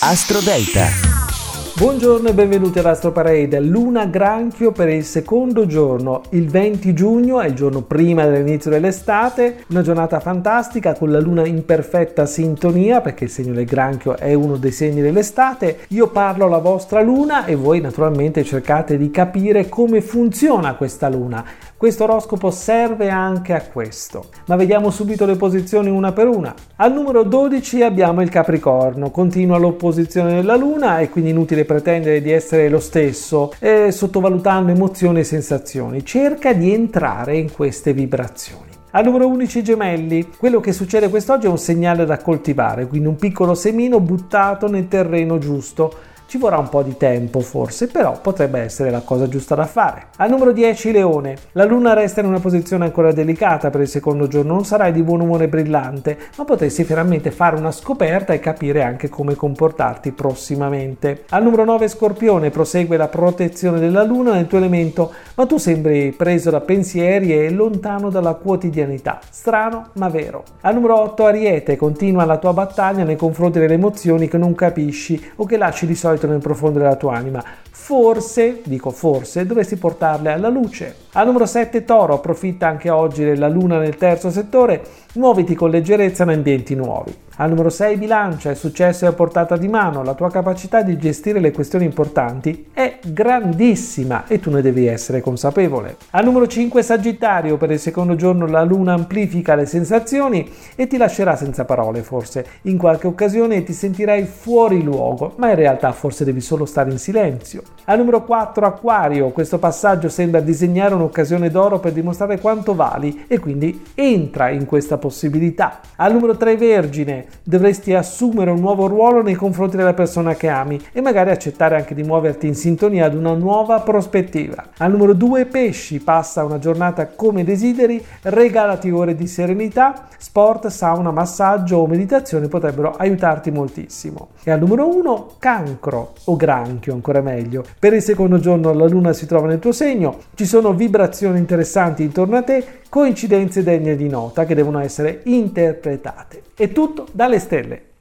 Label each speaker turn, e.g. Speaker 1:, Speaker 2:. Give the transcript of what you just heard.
Speaker 1: Astro Delta.
Speaker 2: Buongiorno e benvenuti all'Astro Parade, Luna Granchio per il secondo giorno, il 20 giugno, è il giorno prima dell'inizio dell'estate, una giornata fantastica con la Luna in perfetta sintonia perché il segno del Granchio è uno dei segni dell'estate. Io parlo alla vostra Luna e voi naturalmente cercate di capire come funziona questa Luna. Questo oroscopo serve anche a questo. Ma vediamo subito le posizioni una per una. Al numero 12 abbiamo il Capricorno, continua l'opposizione della Luna e quindi inutile pretendere di essere lo stesso, eh, sottovalutando emozioni e sensazioni. Cerca di entrare in queste vibrazioni. Al numero 11 gemelli, quello che succede quest'oggi è un segnale da coltivare, quindi un piccolo semino buttato nel terreno giusto ci vorrà un po' di tempo forse, però potrebbe essere la cosa giusta da fare. Al numero 10 Leone. La luna resta in una posizione ancora delicata per il secondo giorno, non sarai di buon umore brillante, ma potresti finalmente fare una scoperta e capire anche come comportarti prossimamente. Al numero 9 Scorpione. Prosegue la protezione della luna nel tuo elemento, ma tu sembri preso da pensieri e lontano dalla quotidianità. Strano ma vero. Al numero 8 Ariete. Continua la tua battaglia nei confronti delle emozioni che non capisci o che lasci di solito solito nel profondo della tua anima. Forse, dico forse, dovresti portarle alla luce. Al numero 7 Toro, approfitta anche oggi della luna nel terzo settore, muoviti con leggerezza in ambienti nuovi. Al numero 6 bilancia, il successo è a portata di mano, la tua capacità di gestire le questioni importanti è grandissima e tu ne devi essere consapevole. Al numero 5 sagittario, per il secondo giorno la luna amplifica le sensazioni e ti lascerà senza parole forse. In qualche occasione ti sentirai fuori luogo, ma in realtà forse devi solo stare in silenzio. Al numero 4 acquario, questo passaggio sembra disegnare un'occasione d'oro per dimostrare quanto vali e quindi entra in questa possibilità. Al numero 3 vergine, dovresti assumere un nuovo ruolo nei confronti della persona che ami e magari accettare anche di muoverti in sintonia ad una nuova prospettiva. Al numero 2 pesci, passa una giornata come desideri, regalati ore di serenità, sport, sauna, massaggio o meditazione potrebbero aiutarti moltissimo. E al numero 1 cancro o granchio ancora meglio. Per il secondo giorno la luna si trova nel tuo segno, ci sono vibrazioni interessanti intorno a te, coincidenze degne di nota che devono essere interpretate. È tutto dalle stelle.